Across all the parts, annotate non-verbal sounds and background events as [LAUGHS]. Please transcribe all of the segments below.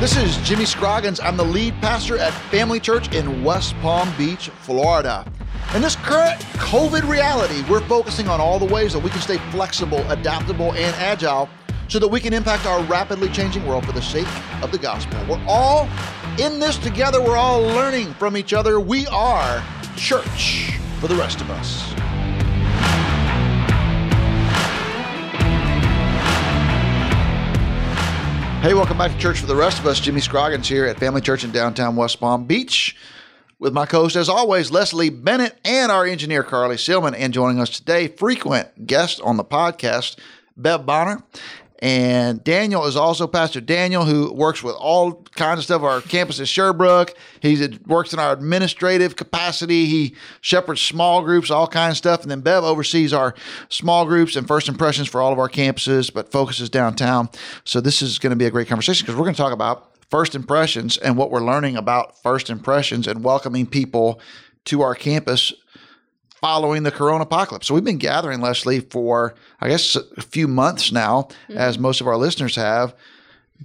This is Jimmy Scroggins. I'm the lead pastor at Family Church in West Palm Beach, Florida. In this current COVID reality, we're focusing on all the ways that we can stay flexible, adaptable, and agile so that we can impact our rapidly changing world for the sake of the gospel. We're all in this together, we're all learning from each other. We are church for the rest of us. Hey, welcome back to Church for the Rest of Us. Jimmy Scroggins here at Family Church in downtown West Palm Beach with my co host, as always, Leslie Bennett and our engineer, Carly Silman. And joining us today, frequent guest on the podcast, Bev Bonner. And Daniel is also Pastor Daniel, who works with all kinds of stuff. Our campus is Sherbrooke. He works in our administrative capacity. He shepherds small groups, all kinds of stuff. And then Bev oversees our small groups and first impressions for all of our campuses, but focuses downtown. So this is going to be a great conversation because we're going to talk about first impressions and what we're learning about first impressions and welcoming people to our campus following the corona apocalypse. So we've been gathering, Leslie, for I guess a few months now, mm-hmm. as most of our listeners have,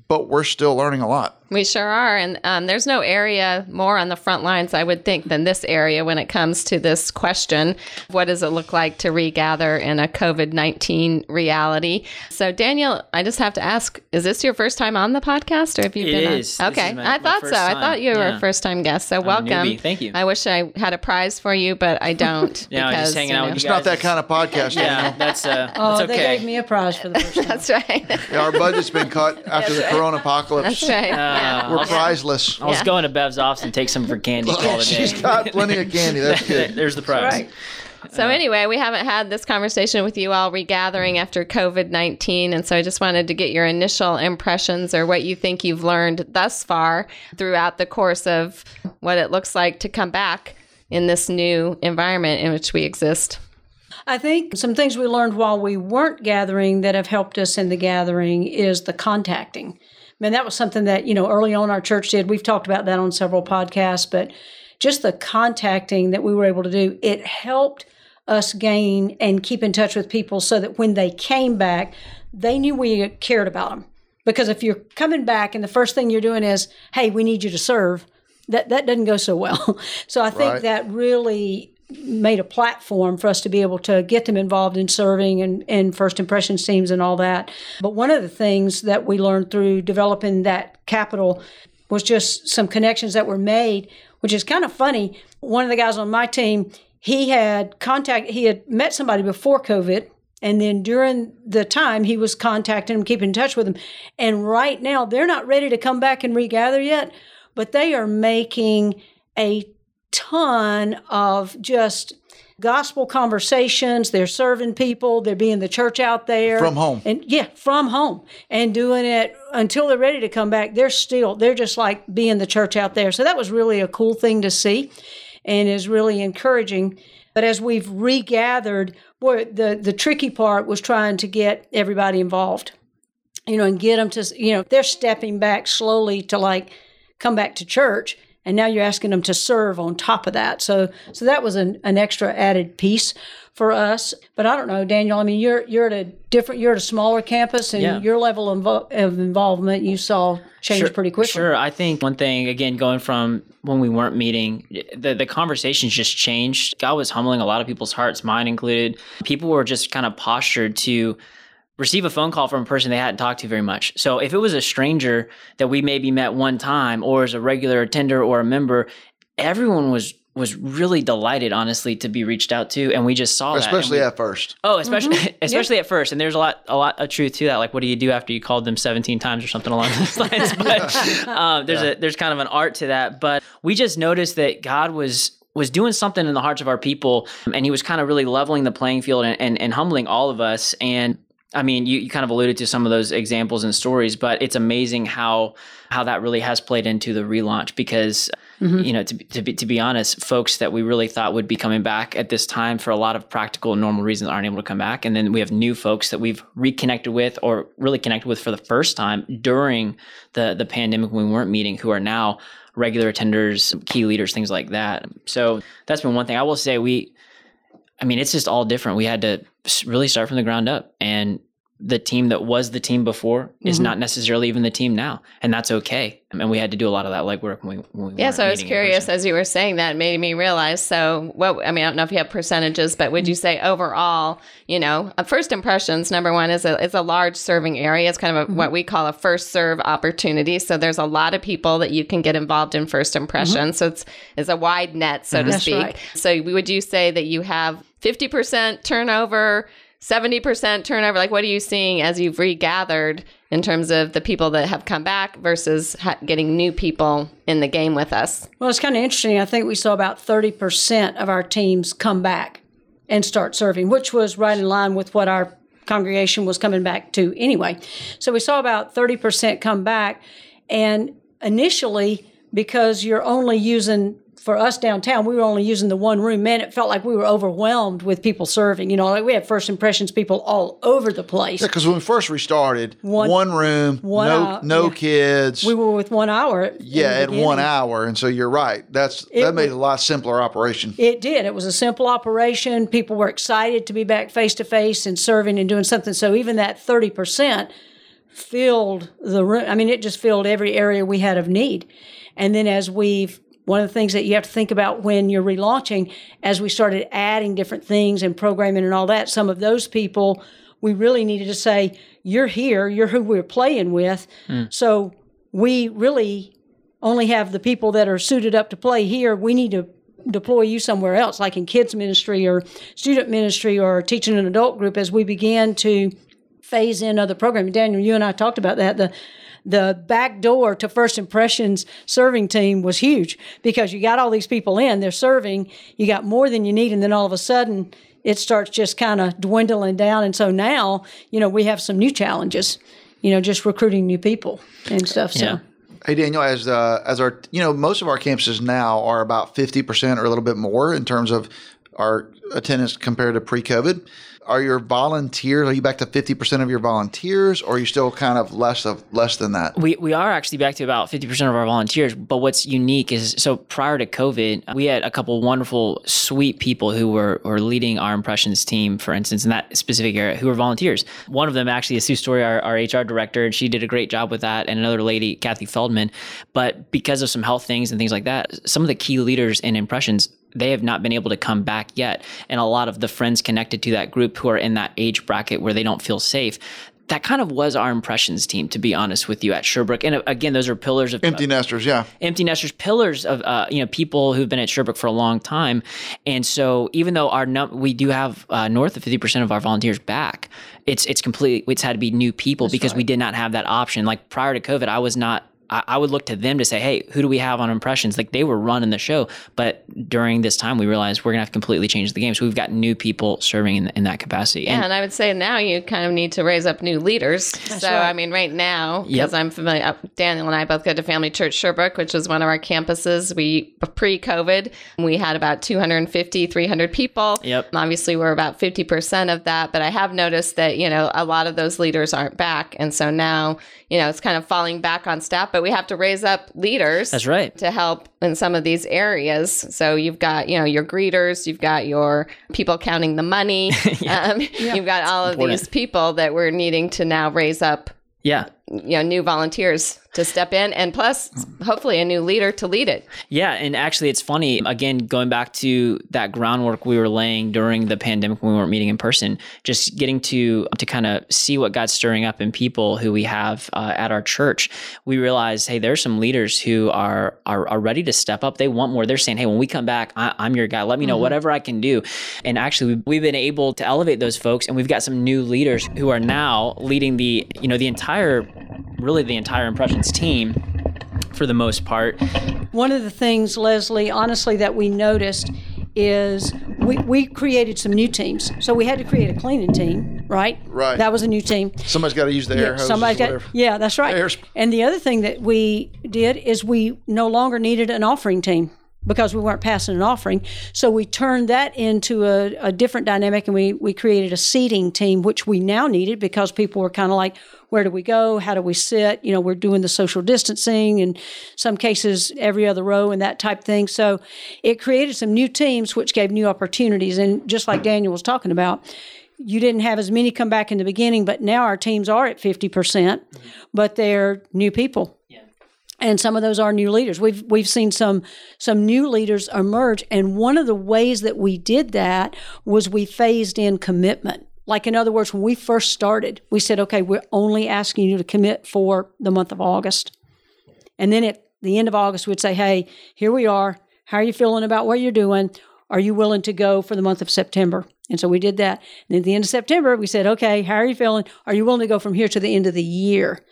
but we're still learning a lot. We sure are. And um, there's no area more on the front lines, I would think, than this area when it comes to this question what does it look like to regather in a COVID 19 reality? So, Daniel, I just have to ask is this your first time on the podcast or have you it been is. on? Okay. My, I thought so. Time. I thought you were yeah. a first time guest. So, I'm welcome. Thank you. I wish I had a prize for you, but I don't. [LAUGHS] yeah, because, just hanging you know, out with It's not that kind of podcast. yeah, that's, uh, oh, that's okay. they gave me a prize for the first [LAUGHS] time. that's right. Yeah, our budget's been cut after That's the right. corona apocalypse. That's right. Uh, yeah. We're I'll- prizeless. I was Yeah. going to Bev's office and take some for candy oh, call today. She's got plenty of candy. That's [LAUGHS] good. There's the prize. right. So anyway, we haven't had this conversation with you all regathering after COVID nineteen, and so I just wanted to get your initial impressions or what you think you've learned thus far throughout the course of what it looks like to come back in this new environment in which we exist. I think some things we learned while we weren't gathering that have helped us in the gathering is the contacting. I mean, that was something that, you know, early on our church did. We've talked about that on several podcasts, but just the contacting that we were able to do, it helped us gain and keep in touch with people so that when they came back, they knew we cared about them. Because if you're coming back and the first thing you're doing is, hey, we need you to serve, that, that doesn't go so well. [LAUGHS] so I think Right. that really made a platform for us to be able to get them involved in serving and, and first impressions teams and all that. But one of the things that we learned through developing that capital was just some connections that were made, which is kind of funny. One of the guys on my team, he had contact, he had met somebody before COVID. And then during the time, he was contacting them, keeping in touch with them. And right now, they're not ready to come back and regather yet, but they are making a ton of just gospel conversations. They're serving people. They're being the church out there From home. and yeah, from home and doing it until they're ready to come back. They're still they're just like being the church out there. So that was really a cool thing to see, and is really encouraging. But as we've regathered, boy, the the tricky part was trying to get everybody involved you know, and get them to, you know, they're stepping back slowly to like come back to church. And now you're asking them to serve on top of that. So, so that was an, an extra added piece for us. But I don't know, Daniel. I mean, you're you're at a different, you're at a smaller campus, and Yeah. your level of, of involvement you saw change Sure- pretty quickly. Sure. I think one thing, again, going from when we weren't meeting, the, the conversations just changed. God was humbling a lot of people's hearts, mine included. People were just kind of postured to receive a phone call from a person they hadn't talked to very much. So if it was a stranger that we maybe met one time or as a regular attender or a member, everyone was was really delighted honestly to be reached out to and we just saw that Especially at first. Oh, especially [LAUGHS] especially at first, and there's a lot a lot of truth to that. Like, what do you do after you called them 17 times or something along those [LAUGHS] lines? [LAUGHS] But um, there's a there's kind of an art to that. But we just noticed that God was was doing something in the hearts of our people, and He was kind of really leveling the playing field and, and, and humbling all of us. And I mean, you, you kind of alluded to some of those examples and stories, but it's amazing how how that really has played into the relaunch because mm-hmm. you know to, be- to be to be honest, folks that we really thought would be coming back at this time for a lot of practical and normal reasons aren't able to come back, and then we have new folks that we've reconnected with or really connected with for the first time during the the pandemic when we weren't meeting, who are now regular attenders, key leaders, things like that. So that's been one thing. I will say we I mean, it's just all different. We had to really start from the ground up, and the team that was the team before is not necessarily even the team now, and that's okay. I And we had to do a lot of that legwork when we. When we Yeah, so I was curious as you were saying that, made me realize. So, what I mean, I don't know if you have percentages, but Mm-hmm. would you say overall, you know, uh, first impressions, number one, is a is a large serving area. It's kind of a, Mm-hmm. what we call a first serve opportunity. So, there's a lot of people that you can get involved in first impressions. So, it's it's a wide net, so to That's speak. right. So, would you say that you have fifty percent turnover? 70% turnover like what are you seeing as you've regathered in terms of the people that have come back versus ha- getting new people in the game with us Well, it's kind of interesting. I think we saw about 30% of our teams come back and start serving, which was right in line with what our congregation was coming back to anyway. So we saw about 30% come back. And initially, because you're only using, for us downtown, we were only using the one room. Man, it felt like we were overwhelmed with people serving. You know, like we had first impressions people all over the place. Yeah, Because when we first restarted, one, One- room, one no hour, no yeah. kids. We were with one hour. yeah, at one hour, and so you're right. That's It that made was- a lot simpler operation. It did. It was a simple operation. People were excited to be back face to face and serving and doing something. So even that 30% filled the room. I mean, it just filled every area we had of need. And then as we've one of the things that you have to think about when you're relaunching, as we started adding different things and programming and all that, some of those people we really needed to say, You're here, you're who we're playing with. Mm. So we really only have the people that are suited up to play here. We need to deploy you somewhere else, like in kids ministry or student ministry or teaching an adult group as we began to phase in other programming. Daniel, you and I talked about that. The the back door to first impressions serving team was huge because you got all these people in, they're serving, you got more than you need, and then all of a sudden it starts just kind of dwindling down. And so now, you know, we have some new challenges, you know, just recruiting new people and stuff. So Yeah. Hey Daniel, as uh, as our you know most of our campuses now are about fifty percent or a little bit more in terms of our attendance compared to pre-COVID. Are your volunteers? Are you back to fifty percent of your volunteers, or are you still kind of less of less than that? We, we are actually back to about 50% of our volunteers. But what's unique is so prior to COVID, we had a couple wonderful, sweet people who were, were leading our impressions team, for instance, in that specific area, who were volunteers. One of them actually is Sue Story, our, our HR director, and she did a great job with that. And another lady, Kathy Feldman. But because of some health things and things like that, some of the key leaders in impressions they have not been able to come back yet. And a lot of the friends connected to that group who are in that age bracket where they don't feel safe, that kind of was our impressions team, to be honest with you, at Sherbrooke. And uh, again, those are pillars of Empty nesters, yeah. empty nesters, pillars of uh, you know people who've been at Sherbrooke for a long time. And so, even though our num- we do have uh, north of fifty percent of our volunteers back, it's it's completely it's had to be new people because we did not have that option. Like prior to COVID, I was not. I I would look to them to say, "Hey, who do we have on impressions?" Like they were running the show, but during this time, we realized we're gonna have to completely change the game. So we've got new people serving in, in that capacity. Yeah, and I would say now you kind of need to raise up new leaders. so, right. I mean, right now, because Yep. I'm familiar, uh, Daniel and I both go to Family Church Sherbrooke, which is one of our campuses. We, pre COVID, we had about 250, 300 people. Yep. Obviously, we're about 50% of that, but I have noticed that, you know, a lot of those leaders aren't back. And so now, you know, it's kind of falling back on staff, but we have to raise up leaders That's right. to help in some of these areas. So you've got, you know, your greeters, you've got your people counting the money, [LAUGHS] um, [LAUGHS] you've got all of important. these people that we're needing to now raise up, Yeah. you know, new volunteers to step in, and plus, hopefully, a new leader to lead it. Yeah, and actually, it's funny. Again, going back to that groundwork we were laying during the pandemic when we weren't meeting in person, just getting to to kind of see what God's stirring up in people who we have uh, at our church. We realized, hey, there's some leaders who are, are are ready to step up. They want more. They're saying, hey, when we come back, I, I'm your guy. Let me know whatever I can do. And actually, we've, we've been able to elevate those folks, and we've got some new leaders who are now leading the you know the entire, really the entire impressions team. For the most part, One of the things, Leslie, honestly, that we noticed is we, we created some new teams. So we had to create a cleaning team, right? Right. That was a new team. Somebody's got to use the air hoses. somebody's got, yeah, that's right. Airs- And the other thing that we did is we no longer needed an offering team because we weren't passing an offering. So we turned that into a, a different dynamic and we, we created a seating team, which we now needed because people were kind of like, where do we go? How do we sit? You know, we're doing the social distancing and some cases every other row and that type thing. So it created some new teams, which gave new opportunities. And just like Daniel was talking about, you didn't have as many come back in the beginning, but now our teams are at 50%, percent but they're new people. And some of those are new leaders. We've we've seen some some new leaders emerge, and one of the ways that we did that was we phased in commitment. Like in other words, when we first started, we said, "Okay, we're only asking you to commit for the month of August," and then at the end of August, we'd say, "Hey, here we are. How are you feeling about what you're doing? Are you willing to go for the month of September?" And so we did that. And at the end of September, we said, "Okay, how are you feeling? Are you willing to go from here to the end of the year?"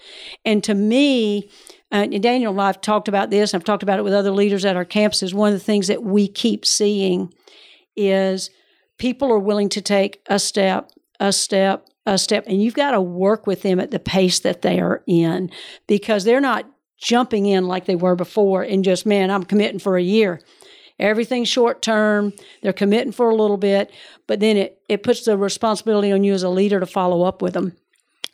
And to me, uh, Daniel and I have talked about this, I've talked about it with other leaders at our campuses. One of the things that we keep seeing is people are willing to take a step, a step, a step, and you've got to work with them at the pace that they are in because they're not jumping in like they were before and just, man, I'm committing for a year. Everything's short term. They're committing for a little bit, but then it, it puts the responsibility on you as a leader to follow up with them.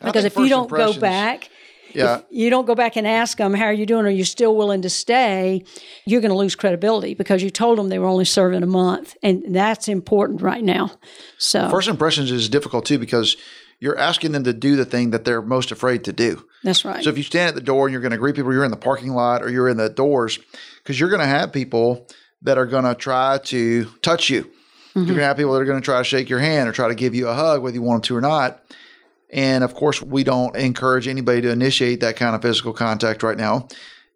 Because if you don't go back, yeah. You don't go back and ask them, how are you doing? Are you still willing to stay? You're going to lose credibility because you told them they were only serving a month. And that's important right now. So, first impressions is difficult too because you're asking them to do the thing that they're most afraid to do. That's right. So, if you stand at the door and you're going to greet people, you're in the parking lot or you're in the doors, because you're going to have people that are going to try to touch you. Mm-hmm. You're going to have people that are going to try to shake your hand or try to give you a hug, whether you want them to or not. And of course, we don't encourage anybody to initiate that kind of physical contact right now.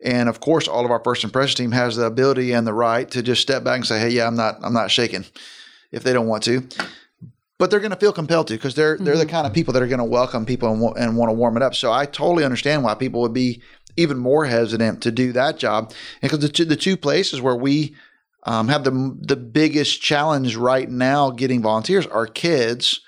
And of course, all of our first impression team has the ability and the right to just step back and say, "Hey, yeah, I'm not, I'm not shaking," if they don't want to. But they're going to feel compelled to because they're mm-hmm. they're the kind of people that are going to welcome people and, and want to warm it up. So I totally understand why people would be even more hesitant to do that job. because the two, the two places where we um, have the the biggest challenge right now getting volunteers are kids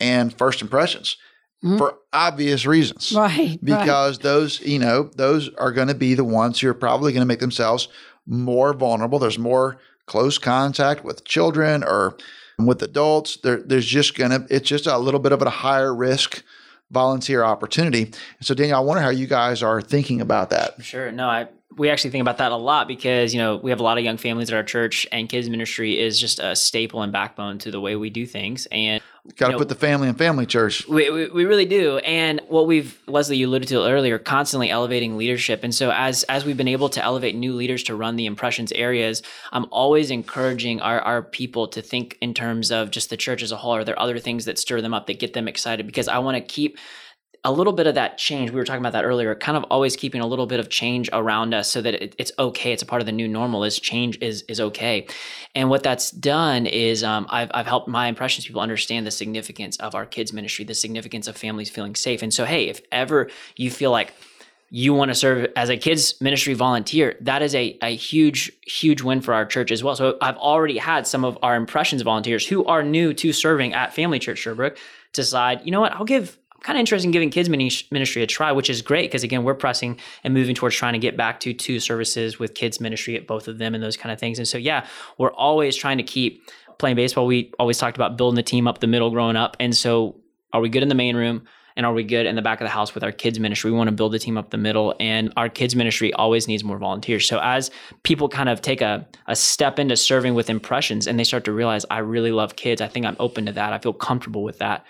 and first impressions mm-hmm. for obvious reasons. [LAUGHS] Right. Because right. those, you know, those are going to be the ones who are probably going to make themselves more vulnerable. There's more close contact with children or with adults. There, there's just going to, it's just a little bit of a higher risk volunteer opportunity. so, Daniel, I wonder how you guys are thinking about that. Sure. No, I we actually think about that a lot because you know we have a lot of young families at our church, and kids ministry is just a staple and backbone to the way we do things. And got to you know, put the family in family church. We, we, we really do. And what we've Leslie you alluded to earlier, constantly elevating leadership. And so as as we've been able to elevate new leaders to run the impressions areas, I'm always encouraging our our people to think in terms of just the church as a whole. Are there other things that stir them up that get them excited? Because I want to keep a little bit of that change, we were talking about that earlier, kind of always keeping a little bit of change around us so that it, it's okay. It's a part of the new normal is change is, is okay. And what that's done is um, I've, I've helped my impressions people understand the significance of our kids ministry, the significance of families feeling safe. And so, hey, if ever you feel like you want to serve as a kids ministry volunteer, that is a, a huge, huge win for our church as well. So I've already had some of our impressions volunteers who are new to serving at Family Church Sherbrooke decide, you know what, I'll give kind of interested in giving kids ministry a try, which is great because again, we're pressing and moving towards trying to get back to two services with kids ministry at both of them and those kind of things. And so, yeah, we're always trying to keep playing baseball. We always talked about building the team up the middle growing up. And so, are we good in the main room? And are we good in the back of the house with our kids ministry? We want to build the team up the middle, and our kids ministry always needs more volunteers. So as people kind of take a, a step into serving with impressions and they start to realize, I really love kids, I think I'm open to that, I feel comfortable with that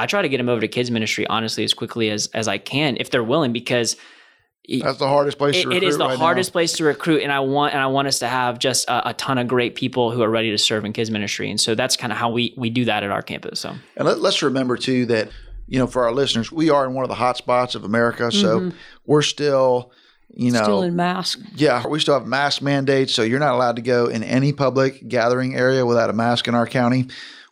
I try to get them over to kids ministry honestly as quickly as as I can if they're willing because that's the hardest place it, to recruit. It is the right hardest now. place to recruit, and I want and I want us to have just a, a, ton of great people who are ready to serve in kids ministry, and so that's kind of how we we do that at our campus. So, and let, us remember too that you know for our listeners, we are in one of the hot spots of America, so mm-hmm. we're still you know still in mask. Yeah, we still have mask mandates, so you're not allowed to go in any public gathering area without a mask in our county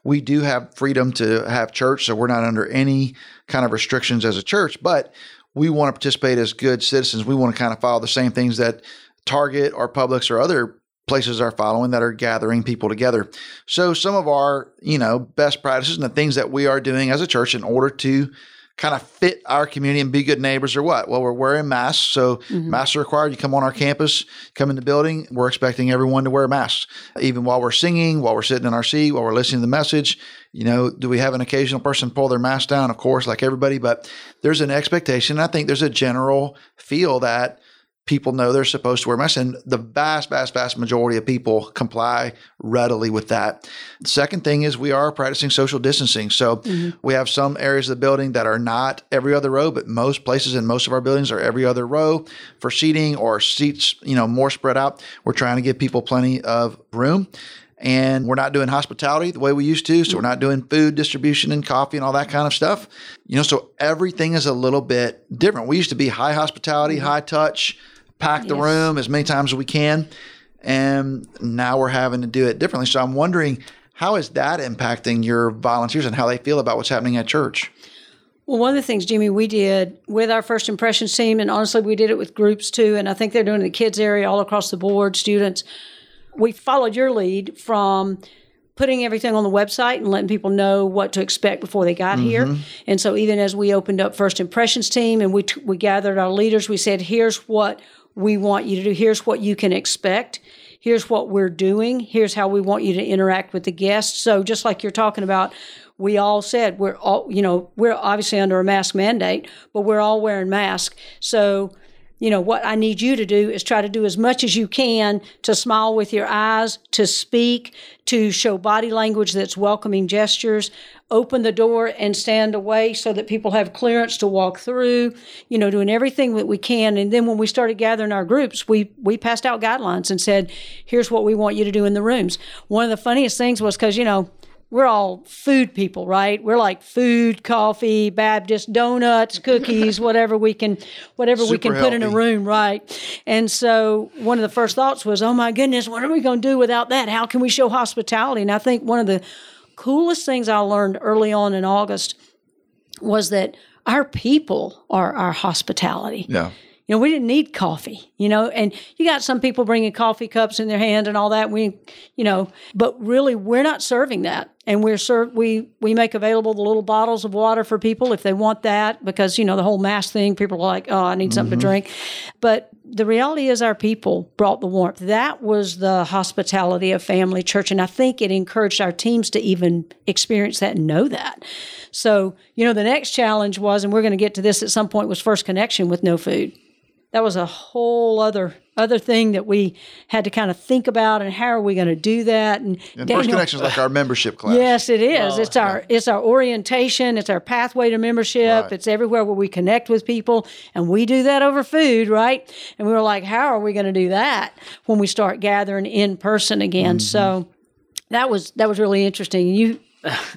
we do have freedom to have church, so we're not under any kind of restrictions as a church, but we want to participate as good citizens. We want to kind of follow the same things that Target or Publix or other places are following that are gathering people together. So some of our, you know, best practices and the things that we are doing as a church in order to kind of fit our community and be good neighbors or what? Well, we're wearing masks. So mm-hmm. masks are required. You come on our campus, come in the building, we're expecting everyone to wear masks. Even while we're singing, while we're sitting in our seat, while we're listening to the message, you know, do we have an occasional person pull their mask down? Of course, like everybody, but there's an expectation. I think there's a general feel that people know they're supposed to wear masks, and the vast, vast, vast majority of people comply readily with that. The second thing is we are practicing social distancing. So mm-hmm. we have some areas of the building that are not every other row, but most places in most of our buildings are every other row for seating or seats, you know, more spread out. We're trying to give people plenty of room and we're not doing hospitality the way we used to. So we're not doing food distribution and coffee and all that kind of stuff. You know, so everything is a little bit different. We used to be high hospitality, mm-hmm. high touch, pack the yes. room as many times as we can. And now we're having to do it differently. So I'm wondering, how is that impacting your volunteers and how they feel about what's happening at church? Well, one of the things, Jimmy, we did with our first impressions team, and honestly, we did it with groups too, and I think they're doing it in the kids area all across the board, students we followed your lead from putting everything on the website and letting people know what to expect before they got mm-hmm. here. And so even as we opened up First Impressions team and we t- we gathered our leaders, we said, "Here's what we want you to do. Here's what you can expect. Here's what we're doing. Here's how we want you to interact with the guests." So just like you're talking about, we all said we're all, you know, we're obviously under a mask mandate, but we're all wearing masks. So you know, what I need you to do is try to do as much as you can to smile with your eyes, to speak, to show body language that's welcoming gestures, open the door and stand away so that people have clearance to walk through, you know, doing everything that we can. And then when we started gathering our groups, we, we passed out guidelines and said, here's what we want you to do in the rooms. One of the funniest things was because, you know, we're all food people, right? We're like food, coffee, Baptist, donuts, [LAUGHS] cookies, whatever we can, whatever Super we can put in a room, right? And so one of the first thoughts was, oh my goodness, what are we going to do without that? How can we show hospitality? And I think one of the coolest things I learned early on in August was that our people are our hospitality. Yeah. You know, we didn't need coffee, you know, and you got some people bringing coffee cups in their hand and all that. We, you know, but really we're not serving that. And we're serve, we, we make available the little bottles of water for people if they want that because, you know, the whole mask thing, people are like, oh, I need something mm-hmm. to drink. But the reality is our people brought the warmth. That was the hospitality of family church. And I think it encouraged our teams to even experience that and know that. So, you know, the next challenge was, and we're going to get to this at some point, was first connection with no food that was a whole other other thing that we had to kind of think about and how are we going to do that? And, and Daniel, first connection is like our membership class. Yes it is. Well, it's our it's our orientation. It's our pathway to membership. Right. it's everywhere where we connect with people and we do that over food right? And we were like how are we going to do that when we start gathering in person again? Mm-hmm. so that was that was really interesting. You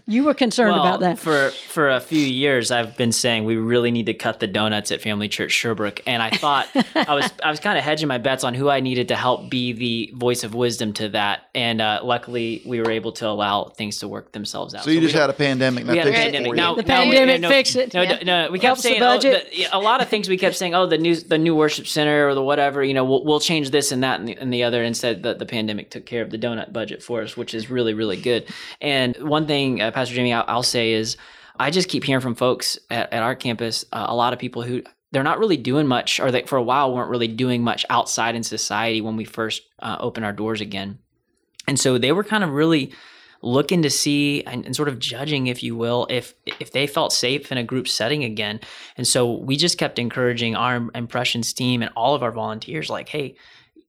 you were concerned well, about that for for a few years. I've been saying we really need to cut the donuts at Family Church Sherbrooke, and I thought [LAUGHS] I was I was kind of hedging my bets on who I needed to help be the voice of wisdom to that. And uh, luckily, we were able to allow things to work themselves out. So you so just had a pandemic. We had a pandemic. Now, the pandemic no, fixed it. No, yeah. no, no, we kept saying oh, the, a lot of things. We kept saying, oh, the new the new worship center or the whatever. You know, we'll, we'll change this and that and the, and the other. Instead, the, the pandemic took care of the donut budget for us, which is really really good. And one thing, uh, Pastor Jamie I'll, I'll, say is I just keep hearing from folks at, at our campus, uh, a lot of people who they're not really doing much, or they for a while weren't really doing much outside in society when we first uh, opened our doors again. And so they were kind of really looking to see and, and, sort of judging, if you will, if if they felt safe in a group setting again. And so we just kept encouraging our impressions team and all of our volunteers, like, hey,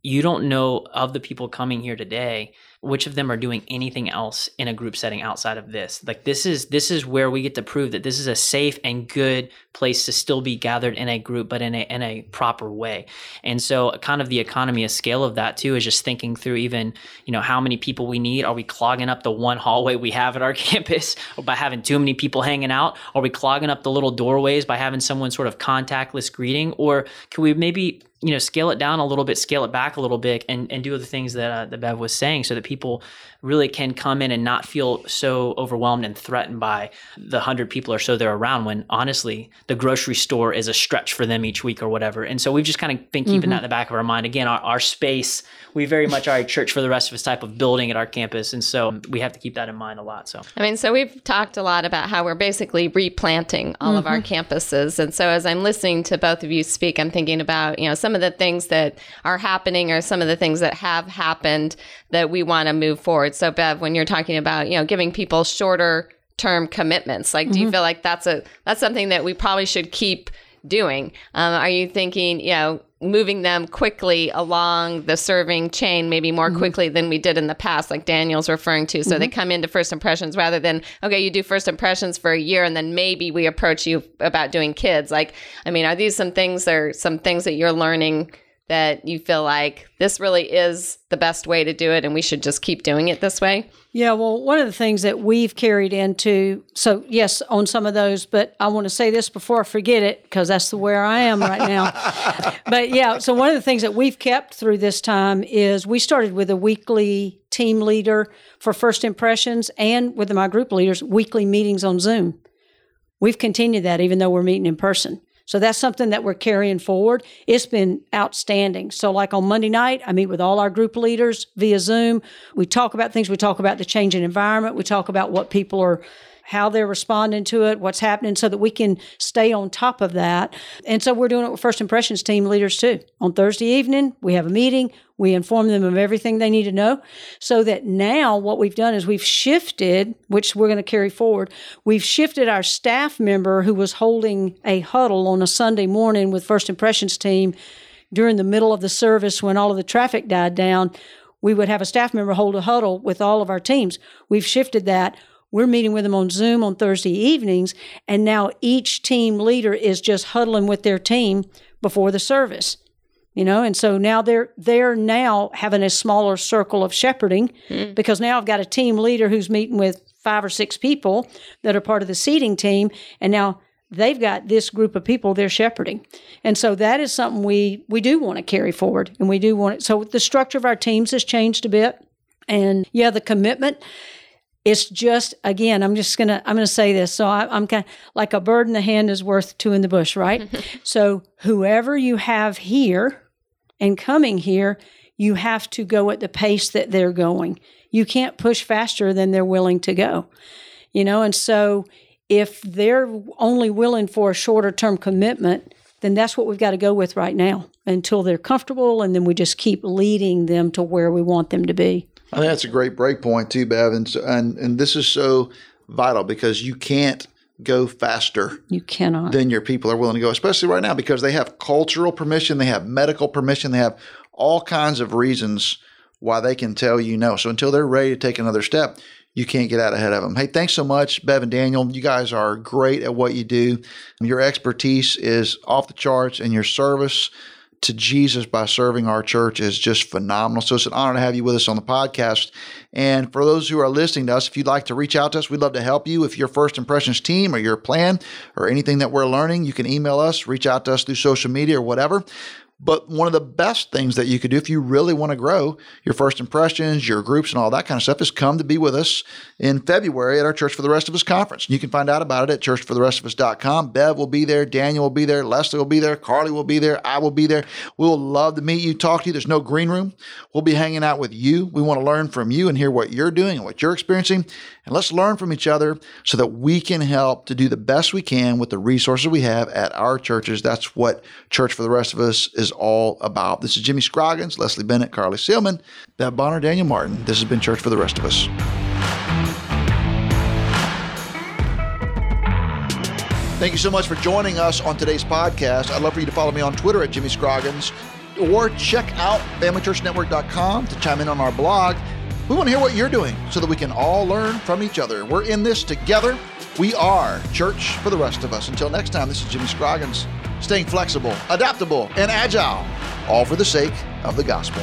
you don't know of the people coming here today which of them are doing anything else in a group setting outside of this. Like this is this is where we get to prove that this is a safe and good place to still be gathered in a group but in a in a proper way. And so kind of the economy of scale of that too is just thinking through even you know how many people we need. Are we clogging up the one hallway we have at our [LAUGHS] campus by having too many people hanging out? Are we clogging up the little doorways by having someone sort of contactless greeting? Or can we maybe you know scale it down a little bit scale it back a little bit and, and do the things that uh, that bev was saying so that people people really can come in and not feel so overwhelmed and threatened by the hundred people or so they're around when honestly the grocery store is a stretch for them each week or whatever and so we've just kind of been keeping mm-hmm. that in the back of our mind again our, our space we very much are a church for the rest of us type of building at our campus and so we have to keep that in mind a lot so i mean so we've talked a lot about how we're basically replanting all mm-hmm. of our mm-hmm. campuses and so as i'm listening to both of you speak i'm thinking about you know some of the things that are happening or some of the things that have happened that we want to move forward. So Bev, when you're talking about, you know, giving people shorter term commitments, like, mm-hmm. do you mm-hmm. feel like that's a, that's something that we probably should keep doing? Um, are you thinking, you know, moving them quickly along the serving chain, maybe more Mm-hmm. quickly than we did in the past, like Daniel's referring to. So they come into first impressions rather than, okay, you do first impressions for a year and then maybe we approach you about doing kids. Like, I mean, are these some things or some things that you're learning that you feel like this really is the best way to do it and we should just keep doing it this way? Yeah, well, one of the things that we've carried into, so yes, on some of those, but I want to say this before I forget it because that's the where I am right now. [LAUGHS] but yeah, so one of the things that we've kept through this time is we started with a weekly team leader for first impressions and with my group leaders, weekly meetings on Zoom. We've continued that even though we're meeting in person. So that's something that we're carrying forward. It's been outstanding. So, like on Monday night, I meet with all our group leaders via Zoom. We talk about things. We talk about the changing environment. We talk about what people are, how they're responding to it, what's happening, so that we can stay on top of that. And so, we're doing it with First Impressions team leaders too. On Thursday evening, we have a meeting. We inform them of everything they need to know so that now what we've done is we've shifted, which we're going to carry forward. We've shifted our staff member who was holding a huddle on a Sunday morning with First Impressions team during the middle of the service when all of the traffic died down. We would have a staff member hold a huddle with all of our teams. We've shifted that. We're meeting with them on Zoom on Thursday evenings, and now each team leader is just huddling with their team before the service you know? And so now they're they're now having a smaller circle of shepherding hmm. because now i've got a team leader who's meeting with five or six people that are part of the seating team and now they've got this group of people they're shepherding. And so that is something we we do want to carry forward and we do want it. So the structure of our teams has changed a bit and yeah the commitment it's just again i'm just gonna i'm gonna say this. So I, i'm kind of like a bird in the hand is worth two in the bush right? [LAUGHS] So whoever you have here and coming here you have to go at the pace that they're going. You can't push faster than they're willing to go you know? And so if they're only willing for a shorter term commitment then that's what we've got to go with right now until they're comfortable and then we just keep leading them to where we want them to be I think that's a great break point too, Bev, and and and this is so vital because you can't go faster you cannot than your people are willing to go, especially right now because they have cultural permission, they have medical permission, they have all kinds of reasons why they can tell you no. So until they're ready to take another step, you can't get out ahead of them. Hey, thanks so much, Bev and Daniel. You guys are great at what you do. Your expertise is off the charts, and your service to Jesus by serving our church is just phenomenal. So it's an honor to have you with us on the podcast. And for those who are listening to us, if you'd like to reach out to us, we'd love to help you. If your first impressions team or your plan or anything that we're learning, you can email us, reach out to us through social media or whatever. But one of the best things that you could do if you really want to grow your first impressions, your groups, and all that kind of stuff is come to be with us in February at our Church for the Rest of Us conference. You can find out about it at churchfortherestofus.com. Bev will be there, Daniel will be there, Leslie will be there, Carly will be there, I will be there. We'll love to meet you, talk to you. There's no green room. We'll be hanging out with you. We want to learn from you and hear what you're doing and what you're experiencing. And let's learn from each other so that we can help to do the best we can with the resources we have at our churches. That's what Church for the Rest of Us is all about. This is Jimmy Scroggins, Leslie Bennett, Carly Sealman, Bev Bonner, Daniel Martin. This has been Church for the Rest of Us. Thank you so much for joining us on today's podcast. I'd love for you to follow me on Twitter at Jimmy Scroggins or check out familychurchnetwork.com to chime in on our blog. We want to hear what you're doing so that we can all learn from each other. We're in this together. We are church for the rest of us. Until next time, this is Jimmy Scroggins, staying flexible, adaptable, and agile, all for the sake of the gospel.